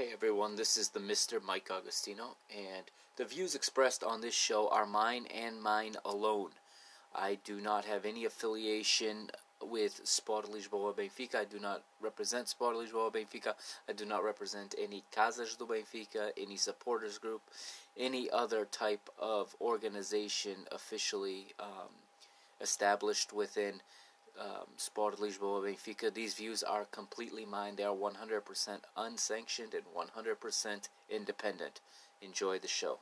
Hey everyone, this is the Mr. Mike Agostino, and the views expressed on this show are mine and mine alone. I do not have any affiliation with Sport Lisboa Benfica. I do not represent Sport Lisboa Benfica. I do not represent any Casas do Benfica, any supporters group, any other type of organization officially um, established within um, Sport Lisboa Benfica. These views are completely mine. They are 100% unsanctioned and 100% independent. Enjoy the show.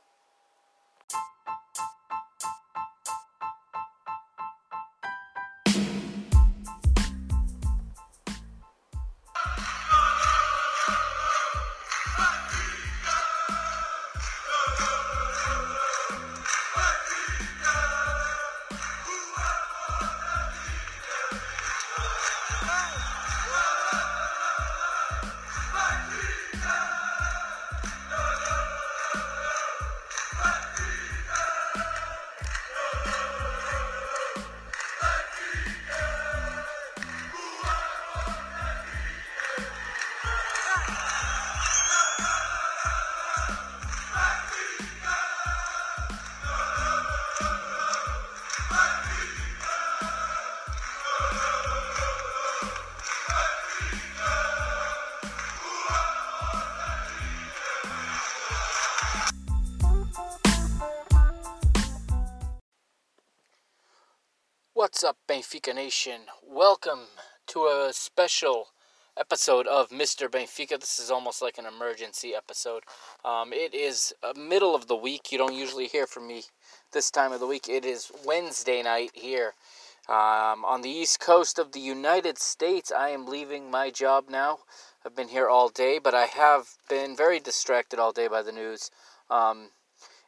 Benfica Nation? Welcome to a special episode of Mr. Benfica. This is almost like an emergency episode. Um, it is uh, middle of the week. You don't usually hear from me this time of the week. It is Wednesday night here um, on the east coast of the United States. I am leaving my job now. I've been here all day, but I have been very distracted all day by the news. Um,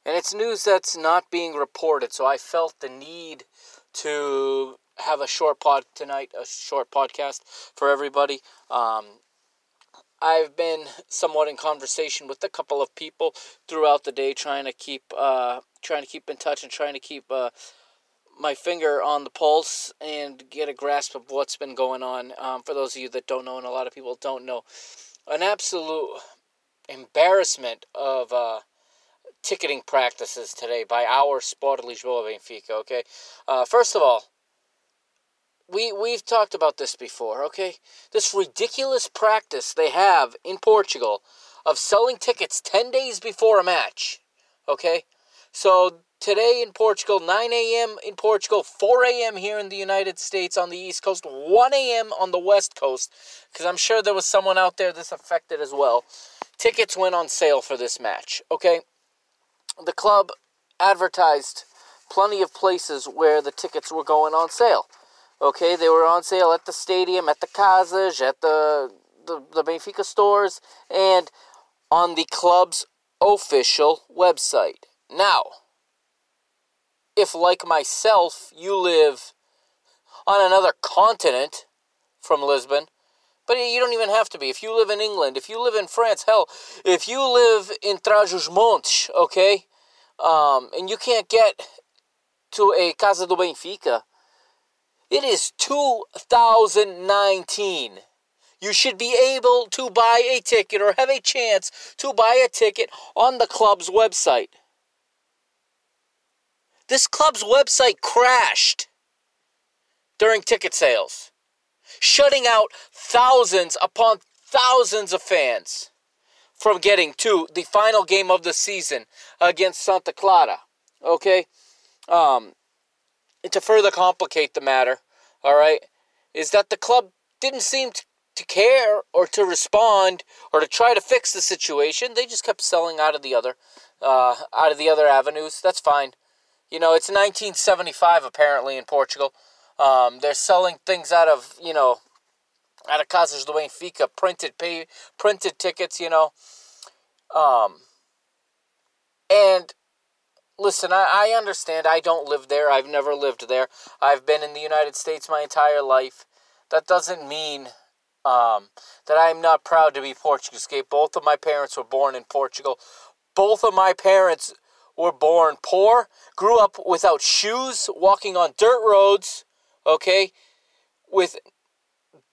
and it's news that's not being reported, so I felt the need to have a short pod tonight, a short podcast for everybody. Um, I've been somewhat in conversation with a couple of people throughout the day, trying to keep uh, trying to keep in touch and trying to keep uh, my finger on the pulse and get a grasp of what's been going on. Um, for those of you that don't know, and a lot of people don't know, an absolute embarrassment of uh, ticketing practices today by our Sport Lisboa Benfica, okay? Uh, first of all, we, we've talked about this before, okay? This ridiculous practice they have in Portugal of selling tickets 10 days before a match, okay? So today in Portugal, 9 a.m. in Portugal, 4 a.m. here in the United States on the East Coast, 1 a.m. on the West Coast, because I'm sure there was someone out there this affected as well. Tickets went on sale for this match, okay? the club advertised plenty of places where the tickets were going on sale. Okay, they were on sale at the stadium, at the Casas, at the, the, the Benfica stores, and on the club's official website. Now, if like myself, you live on another continent from Lisbon, but you don't even have to be. If you live in England, if you live in France, hell, if you live in Trás-os-Montes, okay, um, and you can't get to a Casa do Benfica, it is 2019. You should be able to buy a ticket or have a chance to buy a ticket on the club's website. This club's website crashed during ticket sales shutting out thousands upon thousands of fans from getting to the final game of the season against Santa Clara. Okay? Um, to further complicate the matter, all right, is that the club didn't seem to, to care or to respond or to try to fix the situation. They just kept selling out of the other, uh, out of the other avenues. That's fine. You know, it's 1975 apparently in Portugal. Um, they're selling things out of you know, out of Casas do Benfica, printed pay, printed tickets. You know, um, and listen, I, I understand. I don't live there. I've never lived there. I've been in the United States my entire life. That doesn't mean um, that I'm not proud to be Portuguese. Both of my parents were born in Portugal. Both of my parents were born poor, grew up without shoes, walking on dirt roads, okay, with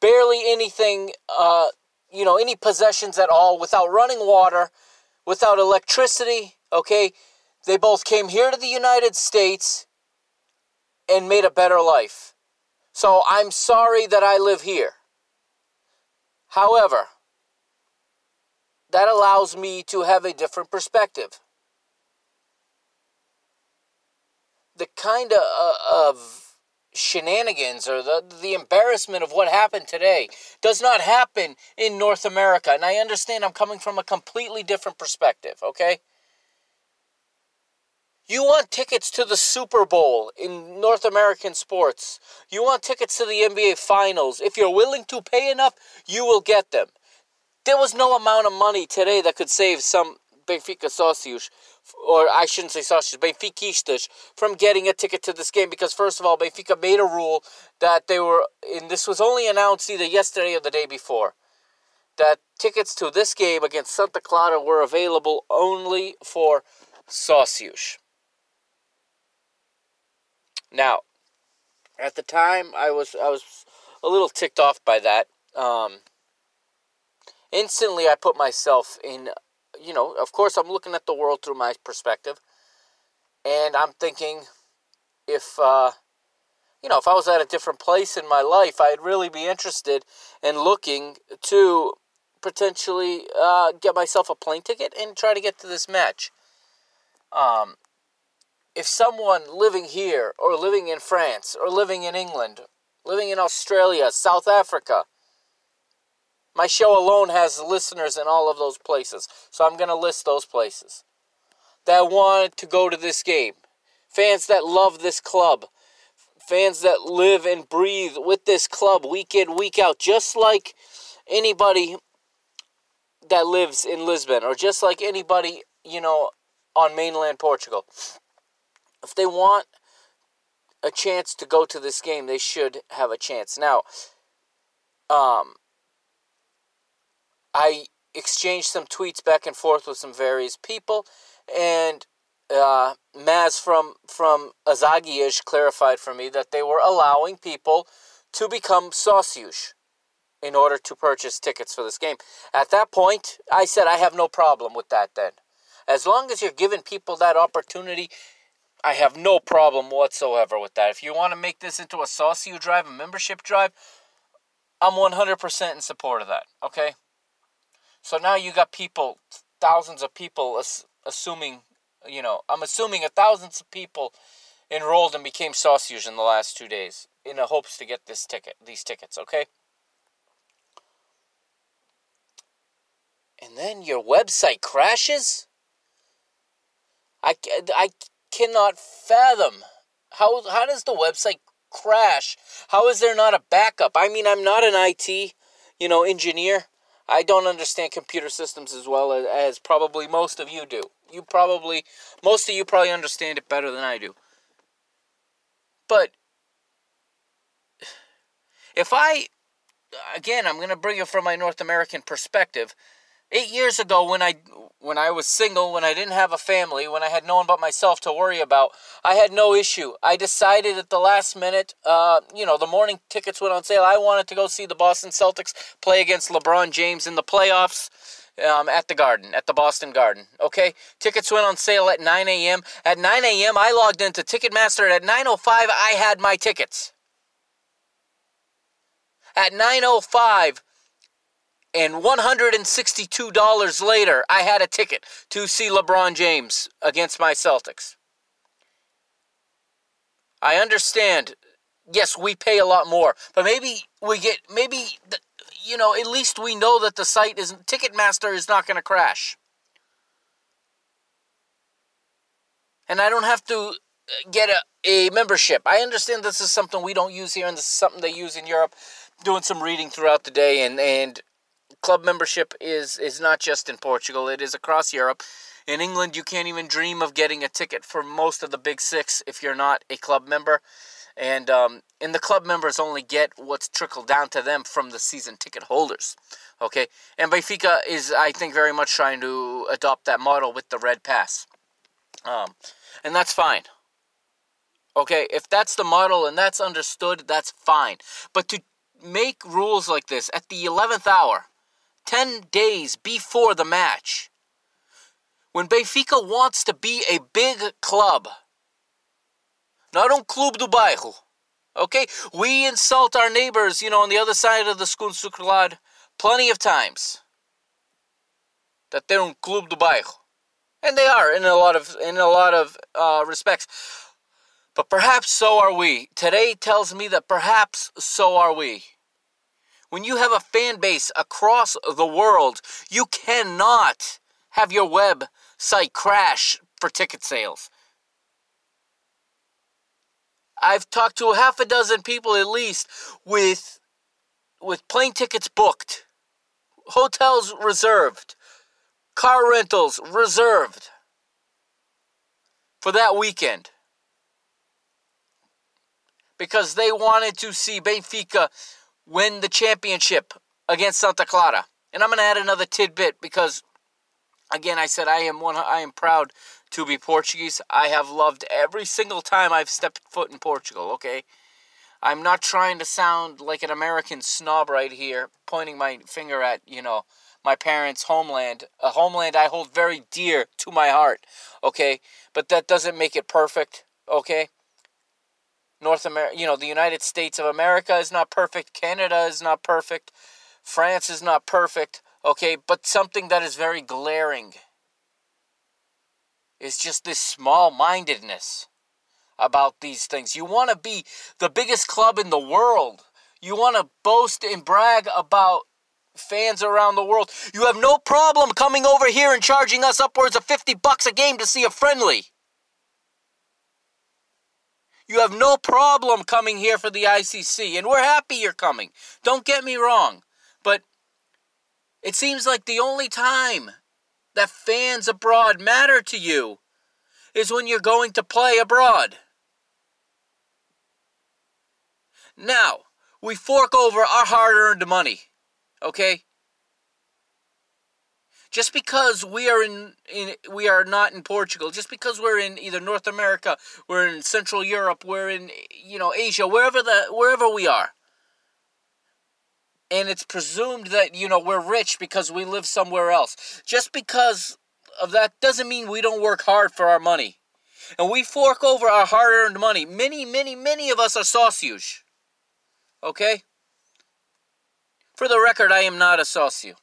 barely anything uh, you know, any possessions at all, without running water, without electricity, okay? They both came here to the United States and made a better life. So I'm sorry that I live here. However, that allows me to have a different perspective. The kind of, of shenanigans or the the embarrassment of what happened today does not happen in North America. And I understand I'm coming from a completely different perspective, okay? You want tickets to the Super Bowl in North American sports. You want tickets to the NBA Finals. If you're willing to pay enough, you will get them. There was no amount of money today that could save some Benfica sócios, or I shouldn't say sócios, Benfiquistas, from getting a ticket to this game because, first of all, Benfica made a rule that they were, and this was only announced either yesterday or the day before, that tickets to this game against Santa Clara were available only for sócios. Now, at the time, I was I was a little ticked off by that. Um, instantly, I put myself in you know, of course, I'm looking at the world through my perspective, and I'm thinking, if uh, you know, if I was at a different place in my life, I'd really be interested in looking to potentially uh, get myself a plane ticket and try to get to this match. Um, if someone living here, or living in France, or living in England, living in Australia, South Africa, my show alone has listeners in all of those places. So I'm going to list those places that want to go to this game. Fans that love this club. Fans that live and breathe with this club week in, week out. Just like anybody that lives in Lisbon or just like anybody, you know, on mainland Portugal. If they want a chance to go to this game, they should have a chance. Now, um, I exchanged some tweets back and forth with some various people, and uh, Maz from from Azagiish clarified for me that they were allowing people to become sócios in order to purchase tickets for this game. At that point, I said I have no problem with that. Then, as long as you're giving people that opportunity, I have no problem whatsoever with that. If you want to make this into a sócio drive, a membership drive, I'm 100% in support of that. Okay. So now you got people, thousands of people assuming, you know, I'm assuming a thousands of people enrolled and became sócios in the last two days in the hopes to get this ticket, these tickets, okay? And then your website crashes? I, I cannot fathom. How, how does the website crash? How is there not a backup? I mean, I'm not an IT, you know, engineer. I don't understand computer systems as well as, as probably most of you do. You probably, most of you probably understand it better than I do. But if I, again, I'm going to bring it from my North American perspective. Eight years ago, when I when I was single, when I didn't have a family, when I had no one but myself to worry about, I had no issue. I decided at the last minute, uh, you know, the morning tickets went on sale. I wanted to go see the Boston Celtics play against LeBron James in the playoffs. Um, at the Garden, at the Boston Garden. Okay, tickets went on sale at 9 a.m. At 9 a.m., I logged into Ticketmaster, and at 9:05, I had my tickets. At 9:05, and $162 later, I had a ticket to see LeBron James against my Celtics. I understand. Yes, we pay a lot more, but maybe we get maybe you know, at least we know that the site is Ticketmaster is not going to crash. And I don't have to uh, get a, a membership. I understand this is something we don't use here and this is something they use in Europe. Doing some reading throughout the day and and club membership is is not just in Portugal; it is across Europe. In England, you can't even dream of getting a ticket for most of the big six if you're not a club member. And um, and the club members only get what's trickled down to them from the season ticket holders. Okay, and Benfica is, I think, very much trying to adopt that model with the red pass. Um, and that's fine. Okay, if that's the model and that's understood, that's fine. But to make rules like this at the 11th hour, 10 days before the match. When Benfica wants to be a big club, not um clube do bairro, okay? We insult our neighbors, you know, on the other side of the Segunda Circular plenty of times that they're um clube do bairro. And they are in a lot of in a lot of uh, respects. But perhaps so are we. Today tells me that perhaps so are we. When you have a fan base across the world, you cannot have your website crash for ticket sales. I've talked to half a dozen people at least with with plane tickets booked, hotels reserved, car rentals reserved for that weekend because they wanted to see Benfica win the championship against Santa Clara. And I'm going to add another tidbit because again I said I am one I am proud to be Portuguese. I have loved every single time I've stepped foot in Portugal, okay? I'm not trying to sound like an American snob right here, pointing my finger at, you know, my parents' homeland, a homeland I hold very dear to my heart, okay? But that doesn't make it perfect, okay? North America, you know, the United States of America is not perfect. Canada is not perfect. France is not perfect. Okay, but something that is very glaring is just this small mindedness about these things. You want to be the biggest club in the world. You want to boast and brag about fans around the world. You have no problem coming over here and charging us upwards of 50 bucks a game to see a friendly. You have no problem coming here for the ICC, and we're happy you're coming. Don't get me wrong. But it seems like the only time that fans abroad matter to you is when you're going to play abroad. Now, we fork over our hard earned money, okay? Just because we are in, in we are not in Portugal, just because we're in either North America, we're in Central Europe, we're in you know Asia, wherever the wherever we are. And it's presumed that you know we're rich because we live somewhere else. Just because of that doesn't mean we don't work hard for our money. And we fork over our hard-earned money. Many, many, many of us are sócios. Okay? For the record, I am not a sócio.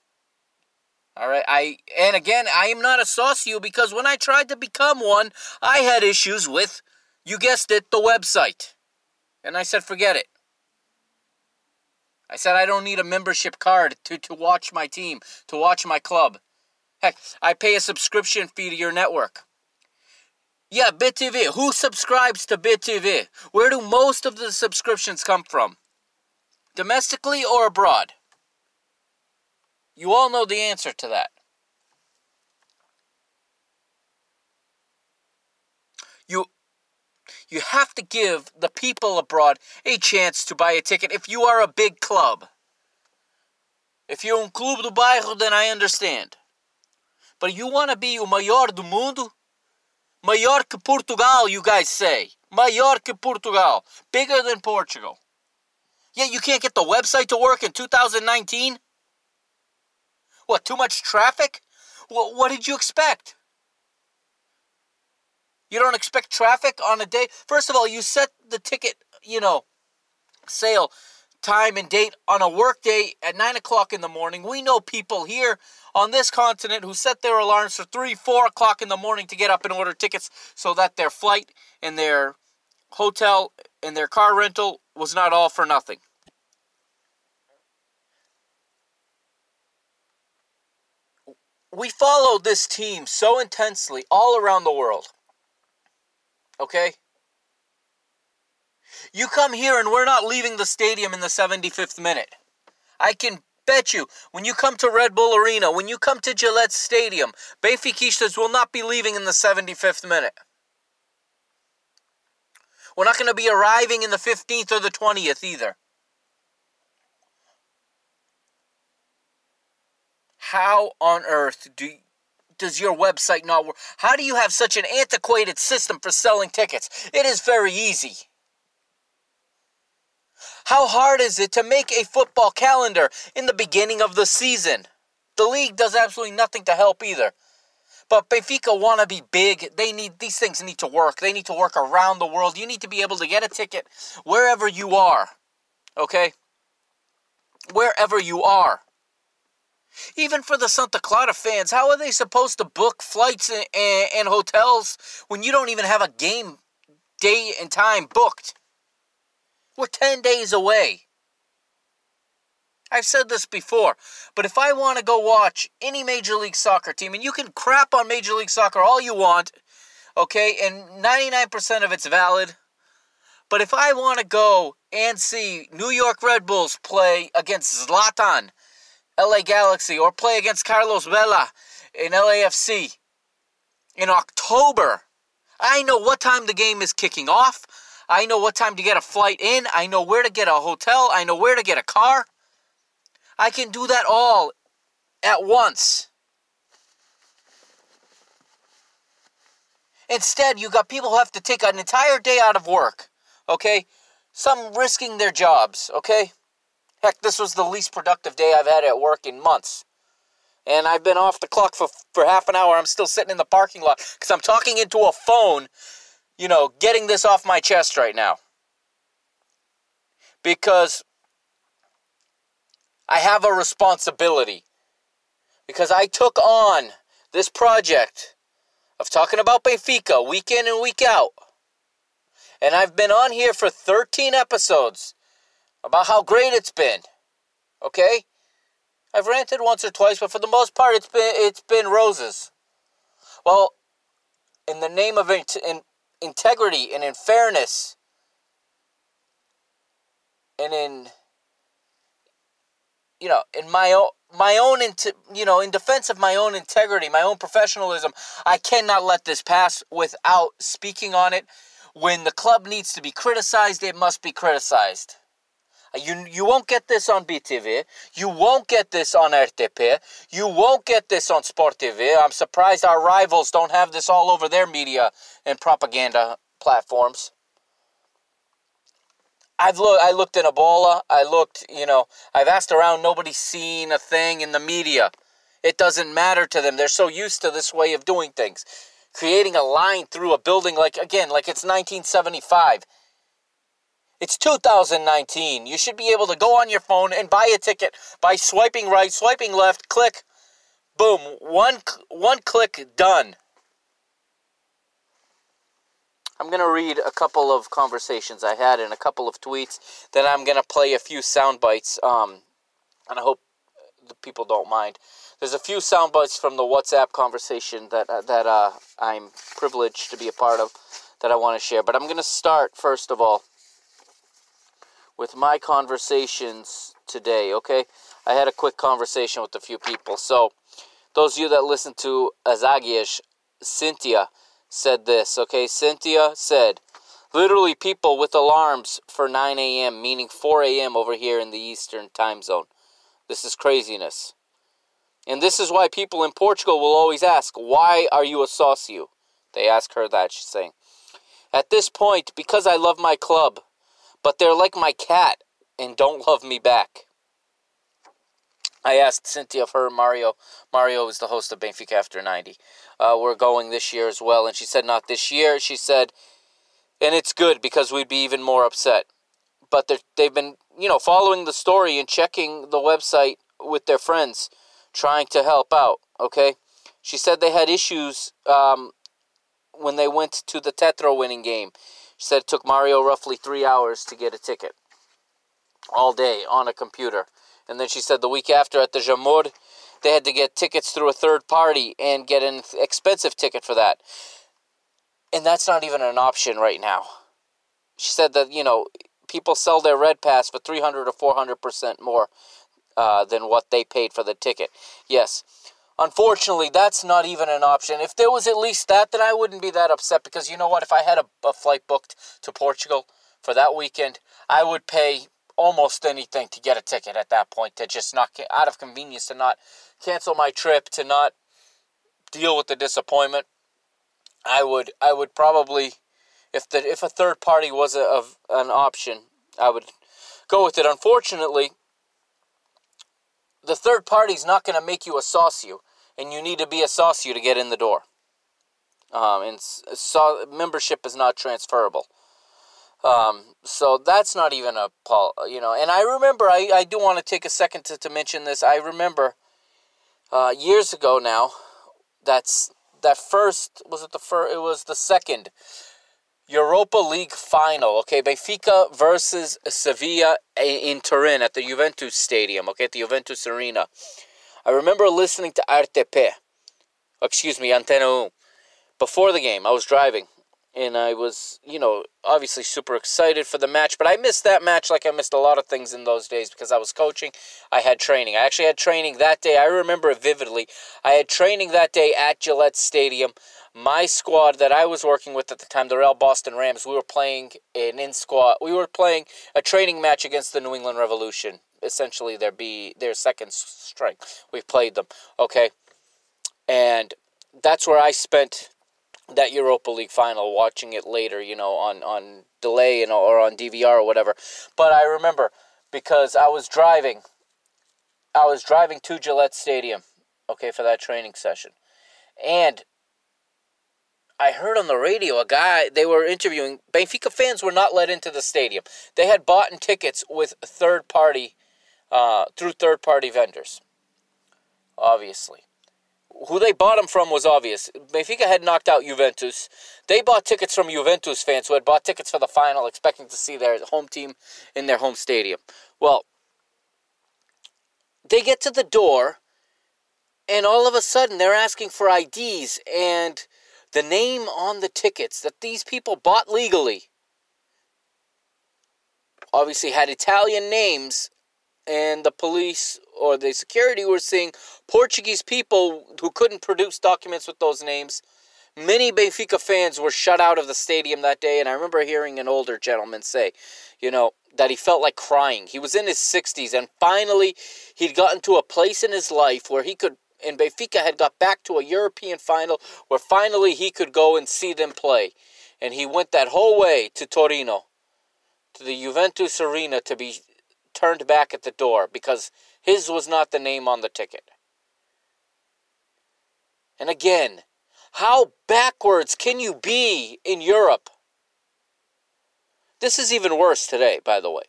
All right, I and again, I am not a socio because when I tried to become one, I had issues with, you guessed it, the website, and I said forget it. I said I don't need a membership card to to watch my team, to watch my club. Heck, I pay a subscription fee to your network. Yeah, BTV. Who subscribes to BTV? Where do most of the subscriptions come from? Domestically or abroad? You all know the answer to that. You you have to give the people abroad a chance to buy a ticket if you are a big club. If you're um clube do bairro, then I understand. But you want to be o maior do mundo? Maior que Portugal, you guys say. Maior que Portugal. Bigger than Portugal. Yet you can't get the website to work in 2019? What, too much traffic? What, what did you expect? You don't expect traffic on a day? First of all, you set the ticket, you know, sale time and date on a work day at 9 o'clock in the morning. We know people here on this continent who set their alarms for 3, 4 o'clock in the morning to get up and order tickets so that their flight and their hotel and their car rental was not all for nothing. We followed this team so intensely all around the world. Okay? You come here and we're not leaving the stadium in the 75th minute. I can bet you, when you come to Red Bull Arena, when you come to Gillette Stadium, Benfiquistas will not be leaving in the 75th minute. We're not going to be arriving in the 15th or the 20th either. How on earth do does your website not work? How do you have such an antiquated system for selling tickets? It is very easy. How hard is it to make a football calendar in the beginning of the season? the league does absolutely nothing to help either. But Benfica want to be big. They need these things need to work. They need to work around the world. You need to be able to get a ticket wherever you are. Okay? Wherever you are. Even for the Santa Clara fans, how are they supposed to book flights and, and, and hotels when you don't even have a game day and time booked? We're 10 days away. I've said this before, but if I want to go watch any Major League Soccer team, and you can crap on Major League Soccer all you want, okay, and 99% of it's valid, but if I want to go and see New York Red Bulls play against Zlatan, LA Galaxy, or play against Carlos Vela in LAFC in October, I know what time the game is kicking off. I know what time to get a flight in. I know where to get a hotel. I know where to get a car. I can do that all at once. Instead, you got people who have to take an entire day out of work, okay? Some risking their jobs, okay? Heck, this was the least productive day I've had at work in months. And I've been off the clock for, for half an hour. I'm still sitting in the parking lot because I'm talking into a phone, you know, getting this off my chest right now. Because I have a responsibility because I took on this project of talking about Benfica week in and week out. And I've been on here for 13 episodes about how great it's been. Okay? I've ranted once or twice, but for the most part it's been it's been roses. Well, in the name of in, in integrity and in fairness and in you know, in my own my own into you know, in defense of my own integrity, my own professionalism, I cannot let this pass without speaking on it. When the club needs to be criticized, it must be criticized. You, you won't get this on BTV. You won't get this on RTP. You won't get this on Sport TV. I'm surprised our rivals don't have this all over their media and propaganda platforms. I've looked. I looked in A Bola. I looked. You know, I've asked around. Nobody's seen a thing in the media. It doesn't matter to them. They're so used to this way of doing things. Creating a line through a building, like again, like it's 1975. It's 2019. You should be able to go on your phone and buy a ticket by swiping right, swiping left, click, boom, one one click, done. I'm going to read a couple of conversations I had and a couple of tweets. Then I'm going to play a few sound bites, um, and I hope the people don't mind. There's a few sound bites from the WhatsApp conversation that uh, that uh, I'm privileged to be a part of that I want to share. But I'm going to start first of all with my conversations today. Okay, I had a quick conversation with a few people. So those of you that listen to Azagiash, Cynthia said this, okay? Cynthia said, literally people with alarms for 9 a.m., meaning 4 a.m. over here in the Eastern time zone. This is craziness. And this is why people in Portugal will always ask, why are you a socio? They ask her that, she's saying. At this point, because I love my club, but they're like my cat and don't love me back. I asked Cynthia if her Mario Mario is the host of Benfica After 90. Uh, we're going this year as well, and she said not this year. She said, and it's good because we'd be even more upset. But they've been, you know, following the story and checking the website with their friends, trying to help out. Okay, she said they had issues um, when they went to the Tetra winning game. Said it took Mario roughly three hours to get a ticket, all day on a computer. And then she said the week after at the Jamor, they had to get tickets through a third party and get an expensive ticket for that. And that's not even an option right now. She said that, you know, people sell their Red Pass for 300 or 400% more uh, than what they paid for the ticket. Yes. Unfortunately, that's not even an option. If there was at least that, then I wouldn't be that upset because you know what? If I had a, a flight booked to Portugal for that weekend, I would pay almost anything to get a ticket at that point to just not out of convenience to not cancel my trip to not deal with the disappointment i would i would probably if the if a third party was a, of an option i would go with it unfortunately the third party's not going to make you a sócio, and you need to be a sócio to get in the door. Um, and so membership is not transferable. Um, so that's not even a you know. And I remember, I, I do want to take a second to, to mention this. I remember uh, years ago now. That's that first was it the first? It was the second Europa League final. Okay, Benfica versus Sevilla eh, in Turin at the Juventus Stadium. Okay, at the Juventus Arena. I remember listening to RTP. Oh, excuse me, Antena before the game. I was driving and I was, you know, obviously super excited for the match, but I missed that match like I missed a lot of things in those days because I was coaching. I had training. I actually had training that day. I remember it vividly. I had training that day at Gillette Stadium. My squad that I was working with at the time, the Real Boston Rams, we were playing an in squad. We were playing a training match against the New England Revolution. Essentially, their be their second strength. We played them, okay, and that's where I spent that Europa League final, watching it later, you know, on on delay and or on DVR or whatever. But I remember because I was driving, I was driving to Gillette Stadium, okay, for that training session, and I heard on the radio a guy they were interviewing. Benfica fans were not let into the stadium. They had bought in tickets with third party, uh, through third party vendors. Obviously, who they bought them from was obvious. Benfica had knocked out Juventus. They bought tickets from Juventus fans who had bought tickets for the final, expecting to see their home team in their home stadium. Well, they get to the door, and all of a sudden they're asking for IDs, and the name on the tickets that these people bought legally obviously had Italian names, and the police or the security were seeing Portuguese people who couldn't produce documents with those names. Many Benfica fans were shut out of the stadium that day, and I remember hearing an older gentleman say, you know, that he felt like crying. He was in his 60s, and finally he'd gotten to a place in his life where he could, and Benfica had got back to a European final where finally he could go and see them play. And he went that whole way to Torino, to the Juventus Arena to be turned back at the door because his was not the name on the ticket. And again, how backwards can you be in Europe? This is even worse today, by the way.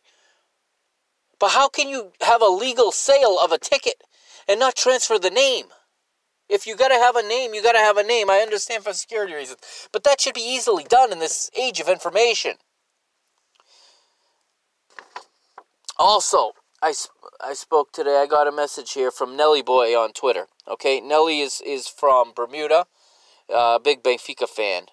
But how can you have a legal sale of a ticket and not transfer the name? If you got to have a name, you got to have a name. I understand for security reasons. But that should be easily done in this age of information. Also, I, I spoke today. I got a message here from Nelly Boy on Twitter. Okay, Nelly is, is from Bermuda, uh, big Benfica fan.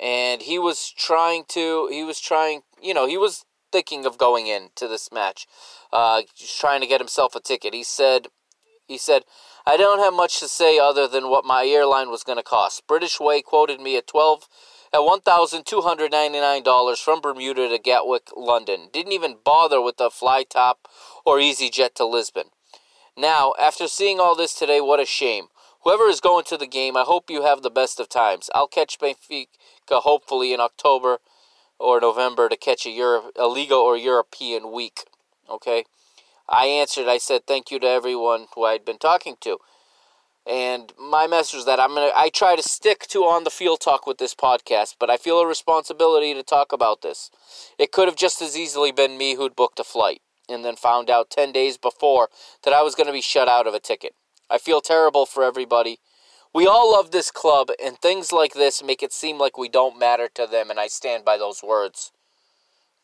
And he was trying to, he was trying, you know, he was thinking of going into this match. Uh, trying to get himself a ticket. He said, he said, I don't have much to say other than what my airline was going to cost. British Way quoted me at 12 at $1,299 from Bermuda to Gatwick, London. Didn't even bother with the fly top or EasyJet to Lisbon. Now, after seeing all this today, what a shame. Whoever is going to the game, I hope you have the best of times. I'll catch Benfica hopefully in October or November to catch a, Euro- a Liga or European week. Okay? I answered, I said thank you to everyone who I'd been talking to. And my message is that I'm gonna I try to stick to on the field talk with this podcast, but I feel a responsibility to talk about this. It could have just as easily been me who'd booked a flight and then found out 10 days before that I was going to be shut out of a ticket. I feel terrible for everybody. We all love this club, and things like this make it seem like we don't matter to them, and I stand by those words.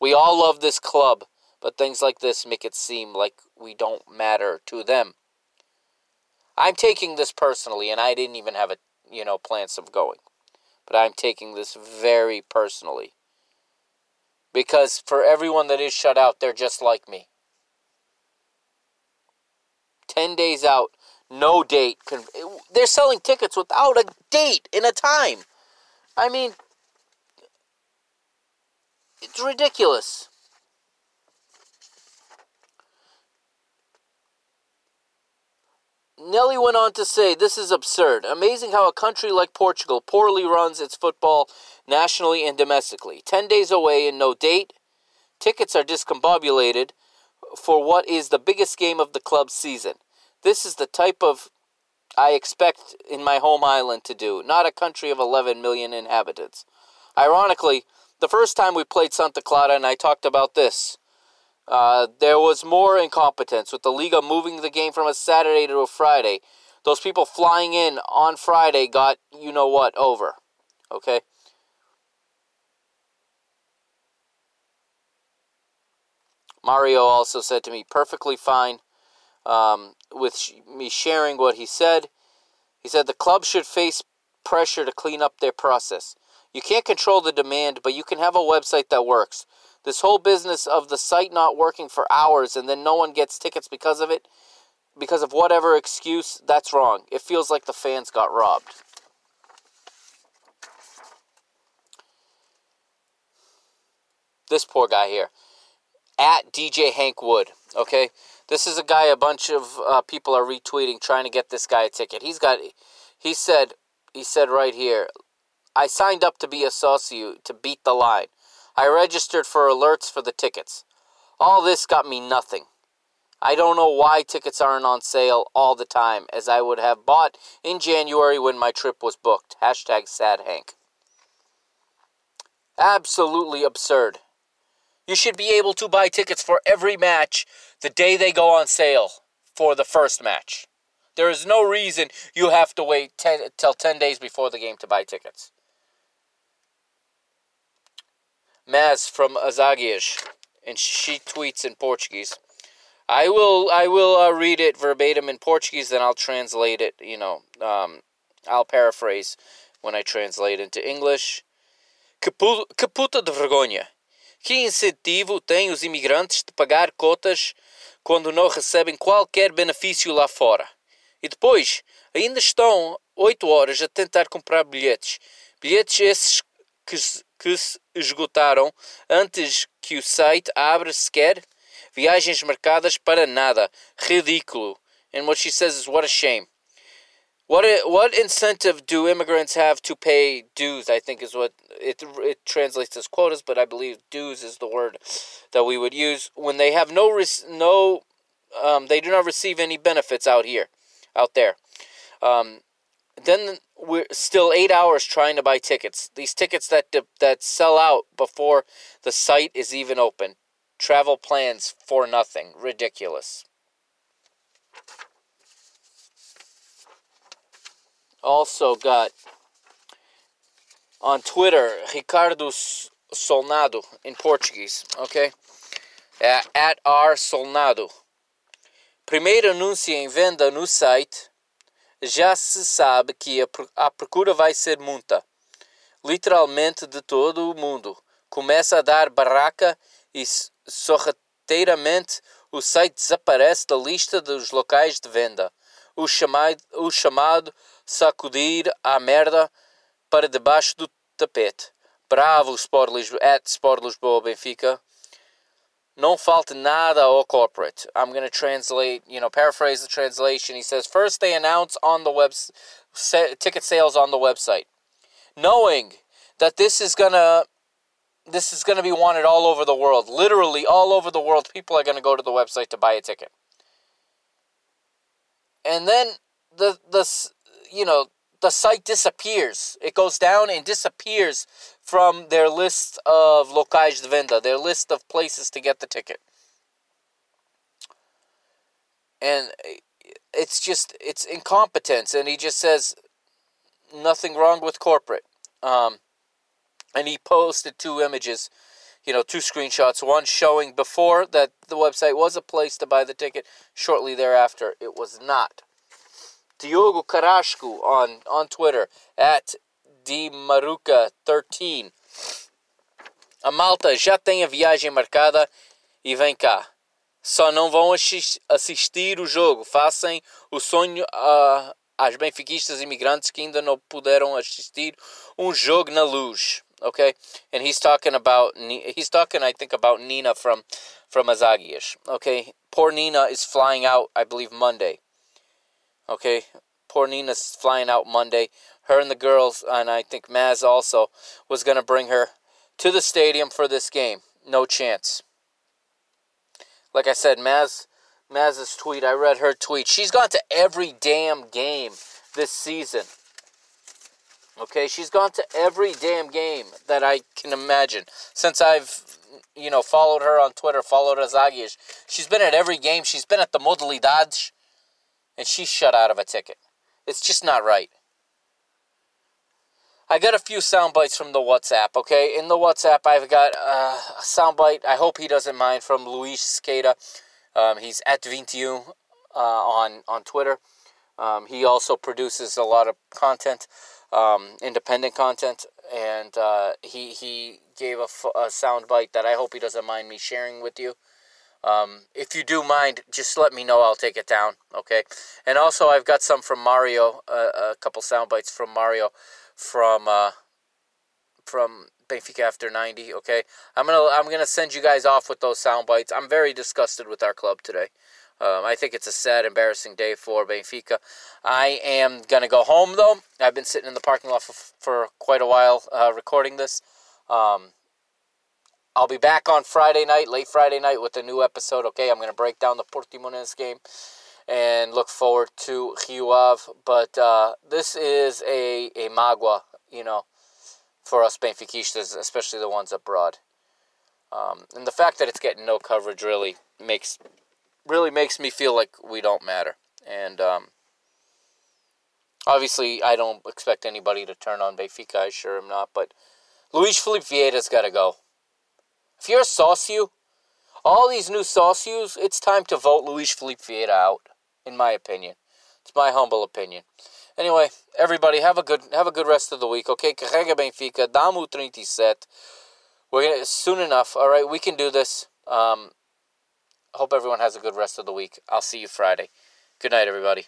We all love this club, but things like this make it seem like we don't matter to them. I'm taking this personally, and I didn't even have a you know plans of going, but I'm taking this very personally because for everyone that is shut out, they're just like me. Ten days out, no date. They're selling tickets without a date and a time. I mean, it's ridiculous. Nelly went on to say, This is absurd. Amazing how a country like Portugal poorly runs its football nationally and domestically. Ten days away and no date. Tickets are discombobulated for what is the biggest game of the club's season. This is the type of I expect in my home island to do, not a country of 11 million inhabitants. Ironically, the first time we played Santa Clara, and I talked about this, uh, there was more incompetence with the Liga moving the game from a Saturday to a Friday. Those people flying in on Friday got you know what over. Okay? Mario also said to me, perfectly fine um, with sh- me sharing what he said. He said the club should face pressure to clean up their process. You can't control the demand, but you can have a website that works. This whole business of the site not working for hours and then no one gets tickets because of it, because of whatever excuse, that's wrong. It feels like the fans got robbed. This poor guy here at DJ Hank Wood. Okay, this is a guy a bunch of uh, people are retweeting trying to get this guy a ticket. He's got. He said. He said right here. I signed up to be a socio to beat the line. I registered for alerts for the tickets. All this got me nothing. I don't know why tickets aren't on sale all the time, as I would have bought in January when my trip was booked. Hashtag sad Hank. Absolutely absurd. You should be able to buy tickets for every match the day they go on sale for the first match. There is no reason you have to wait ten, till 10 days before the game to buy tickets. Maz from Azagias, and she tweets in Portuguese. I will I will uh, read it verbatim in Portuguese, then I'll translate it. You know, um, I'll paraphrase when I translate into English. Que puta de vergonha! Que incentivo têm os imigrantes de pagar cotas quando não recebem qualquer benefício lá fora? E depois, ainda estão oito horas a tentar comprar bilhetes. Bilhetes esses que, que esgotaram antes que o site abra sequer. Viagens marcadas para nada. Ridículo. And what she says is, what a shame. What what incentive do immigrants have to pay dues? I think is what it it translates as quotas, but I believe dues is the word that we would use when they have no no um, they do not receive any benefits out here, out there. Um, then we're still eight hours trying to buy tickets. These tickets that that sell out before the site is even open. Travel plans for nothing. Ridiculous. also got on Twitter Ricardo Solnado in Portuguese, okay? At, R Solnado. Primeiro anúncio em venda no site. Já se sabe que a, procura vai ser muita. Literalmente de todo o mundo. Começa a dar barraca e sorrateiramente o site desaparece da lista dos locais de venda. O chamado, o chamado sacudir a merda para debaixo do tapete. Bravo, Sport Lisboa, at Sport Lisboa Benfica. Não falta nada ao corporate. I'm going to translate, you know, paraphrase the translation. He says, first they announce on the web, ticket sales on the website. Knowing that this is going to this is going to be wanted all over the world. Literally all over the world, people are going to go to the website to buy a ticket. And then the the you know, the site disappears. It goes down and disappears from their list of locais de venda, their list of places to get the ticket. And it's just, it's incompetence. And he just says, nothing wrong with corporate. Um, and he posted two images, you know, two screenshots. One showing before that the website was a place to buy the ticket. Shortly thereafter, it was not. Diogo Carrasco on, on Twitter at dmaruca13. A malta já tem a viagem marcada e vem cá. Só não vão assistir o jogo. Façam o sonho a, às benfiquistas imigrantes que ainda não puderam assistir um jogo na luz. Okay, and he's talking about he's talking I think about Nina from from Azagias. Okay, poor Nina is flying out I believe Monday. Okay, poor Nina's flying out Monday. Her and the girls, and I think Maz also, was going to bring her to the stadium for this game. No chance. like I said, Maz Maz's tweet. I read her tweet. She's gone to every damn game this season. Okay, she's gone to every damn game that I can imagine since I've, you know, followed her on Twitter, followed Azagias. She's been at every game. She's been at the Modalidades, and she's shut out of a ticket. It's just not right. I got a few sound bites from the WhatsApp. Okay, in the WhatsApp, I've got uh, a sound bite. I hope he doesn't mind from Luis Skeda. Um, he's at 21 uh, on on Twitter. Um, he also produces a lot of content um, independent content, and uh, he he gave a, a sound bite that I hope he doesn't mind me sharing with you. Um, if you do mind, just let me know. I'll take it down. Okay. And also, I've got some from Mario. Uh, a couple sound bites from Mario from uh, from Benfica after ninety. Okay. I'm gonna I'm gonna send you guys off with those sound bites. I'm very disgusted with our club today. Um, I think it's a sad, embarrassing day for Benfica. I am to go home, though. I've been sitting in the parking lot for, for quite a while uh, recording this. Um, I'll be back on Friday night, late Friday night, with a new episode. Okay, I'm going to break down the Portimonense game and look forward to Ave. But uh, this is a, a magua, you know, for us Benfiquistas, especially the ones abroad. Um, and the fact that it's getting no coverage really makes really makes me feel like we don't matter. And um, obviously, I don't expect anybody to turn on Benfica. I sure am not. But Luis Felipe Vieira's got to go. If you're a Sócio, all these new Sócios, it's time to vote Luis Felipe Vieira out, in my opinion. It's my humble opinion. Anyway, everybody have a good have a good rest of the week, okay? Carrega Benfica, Damu 37. We're gonna soon enough, all right? We can do this. Um, hope everyone has a good rest of the week. I'll see you Friday. Good night, everybody.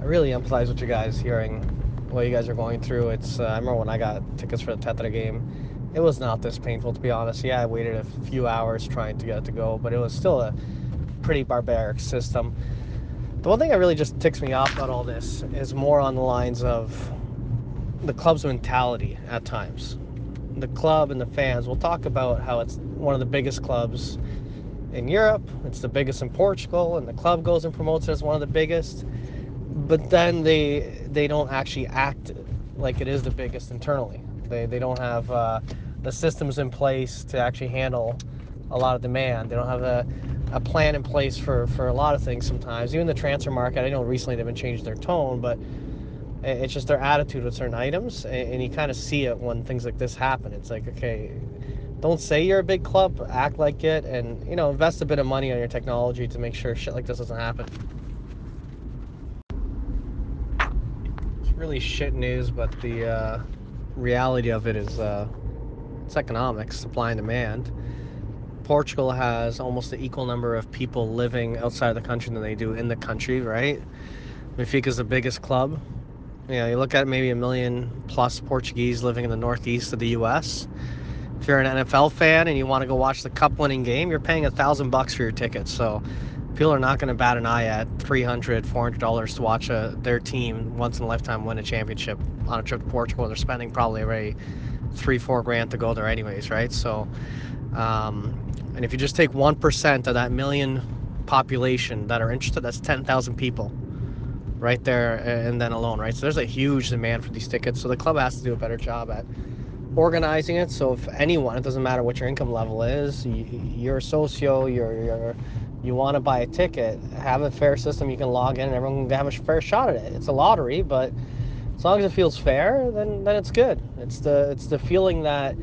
I really empathize with you guys hearing what you guys are going through. It's uh, I remember when I got tickets for the Tetra game, it was not this painful to be honest. Yeah, I waited a few hours trying to get it to go, but it was still a pretty barbaric system. The one thing that really just ticks me off about all this is more on the lines of the club's mentality at times the club and the fans will talk about how it's one of the biggest clubs in Europe. It's the biggest in Portugal, and the club goes and promotes it as one of the biggest. But then they they don't actually act like it is the biggest internally. They they don't have uh, the systems in place to actually handle a lot of demand. They don't have a a plan in place for for a lot of things. Sometimes even the transfer market. I know recently they've been changing their tone, but it's just their attitude with certain items, and, you kind of see it when things like this happen. It's like, okay, don't say you're a big club, act like it, and you know, invest a bit of money on your technology to make sure shit like this doesn't happen. Really shit news, but the uh, reality of it is uh, it's economics, supply and demand. Portugal has almost the equal number of people living outside the country than they do in the country, right? Benfica is the biggest club you know, you look at maybe a million plus Portuguese living in the northeast of the U.S. If you're an NFL fan and you want to go watch the Cup winning game, you're paying a thousand bucks for your ticket. So people are not going to bat an eye at $300, $400 to watch a, their team once in a lifetime win a championship on a trip to Portugal. They're spending probably already three, four grand to go there, anyways, right? So, um, and if you just take 1% of that million population that are interested, that's 10,000 people right there and then alone, right? So there's a huge demand for these tickets. So the club has to do a better job at organizing it. So if anyone, it doesn't matter what your income level is, you're a socio, you're, you want to buy a ticket, have a fair system you can log in and everyone can have a fair shot at it. It's a lottery, but as long as it feels fair, then then it's good. It's the it's the feeling that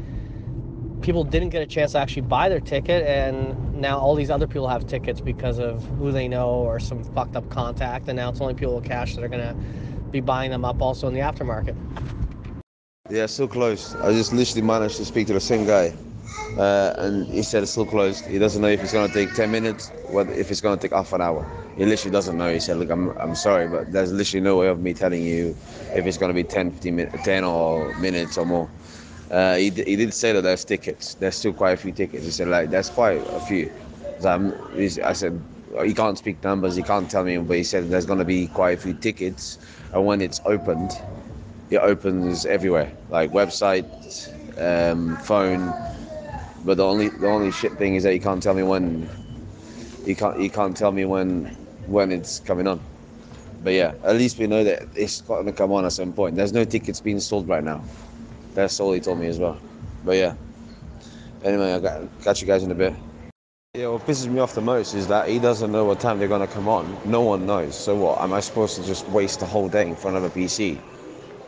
people didn't get a chance to actually buy their ticket and now all these other people have tickets because of who they know or some fucked up contact and now it's only people with cash that are to be buying them up also in the aftermarket yeah so close. i just literally managed to speak to the same guy uh, and he said it's still closed he doesn't know if it's going to take 10 minutes what if it's going to take half an hour he literally doesn't know he said look i'm, I'm sorry but there's literally no way of me telling you if it's going to be 10 15 minutes 10 or minutes or more uh, he, he did say that there's tickets. There's still quite a few tickets. He said like there's quite a few. So I said he can't speak numbers. He can't tell me, but he said there's going to be quite a few tickets. And when it's opened, it opens everywhere, like website, um, phone, But the only the only shit thing is that you can't tell me when. You can't you can't tell me when when it's coming on. But yeah, at least we know that it's going to come on at some point. There's no tickets being sold right now. That's all he told me as well. But yeah. Anyway, I got catch you guys in a bit. Yeah, what pisses me off the most is that he doesn't know what time they're gonna come on. No one knows. So what? Am I supposed to just waste the whole day in front of a PC,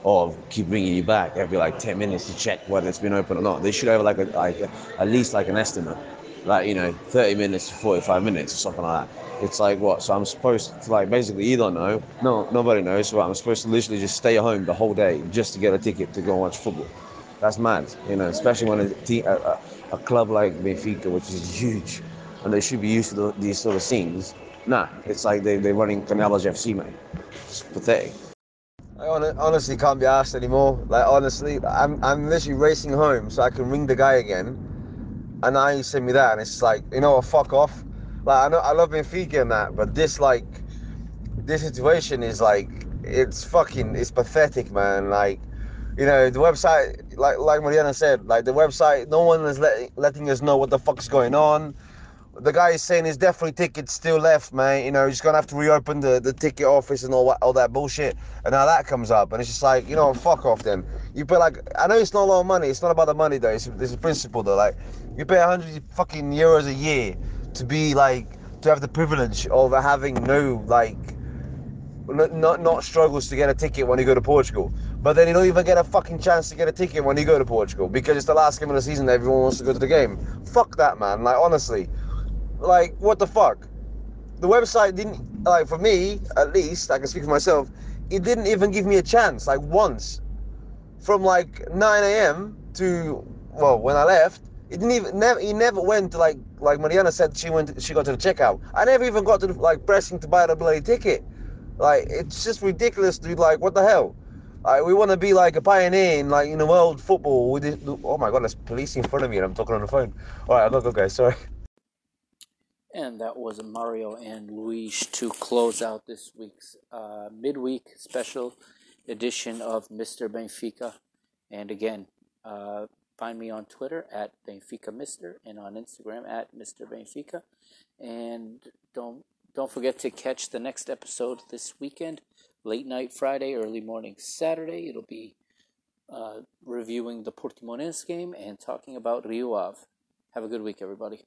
or keep bringing you back every like 10 minutes to check whether it's been open or not? They should have like a, like a, at least like an estimate, like you know, 30 minutes to 45 minutes or something like that. It's like what? So I'm supposed to like basically you don't know. No, nobody knows. So I'm supposed to literally just stay home the whole day just to get a ticket to go and watch football. That's mad, you know, especially when a, te- a, a, club like Benfica, which is huge, and they should be used to the, these sort of scenes. Nah, it's like they, they're running Canales FC, man. It's pathetic. I honestly can't be asked anymore. Like, honestly, I'm, I'm literally racing home so I can ring the guy again. And now he sent me that, and it's like, you know fuck off. Like, I know I love Benfica and that, but this, like, this situation is like, it's fucking, it's pathetic, man. Like, you know, the website, like like Mariana said, like the website, no one is letting letting us know what the fuck's going on. The guy is saying there's definitely tickets still left, man. You know, he's gonna have to reopen the, the ticket office and all that all that bullshit. And now that comes up, and it's just like, you know, fuck off then. You pay like, I know it's not a lot of money. It's not about the money though. It's it's a principle though. Like, you pay 100 fucking euros a year to be like to have the privilege of having no like not not struggles to get a ticket when you go to Portugal. But then you don't even get a fucking chance to get a ticket when you go to Portugal because it's the last game of the season everyone wants to go to the game. Fuck that, man. Like honestly, like what the fuck? The website didn't like for me at least. I can speak for myself. It didn't even give me a chance. Like once, from like 9 a.m. to well when I left. It didn't even never. He never went to like like Mariana said. She went. She got to the checkout. I never even got to the, like pressing to buy the bloody ticket. Like it's just ridiculous, dude. Like what the hell? Like we want to be like a pioneer in like in the world football. With this, oh my god, there's police in front of me and I'm talking on the phone. All right, I gotta go, guys. Sorry. And that was Mario and Luis to close out this week's uh, midweek special edition of Mr. Benfica. And again, uh, find me on Twitter at Benfica Mister and on Instagram at Mr. Benfica. And don't don't forget to catch the next episode this weekend, late night Friday, early morning Saturday. It'll be uh, reviewing the Portimonense game and talking about Rio Ave. Have a good week, everybody.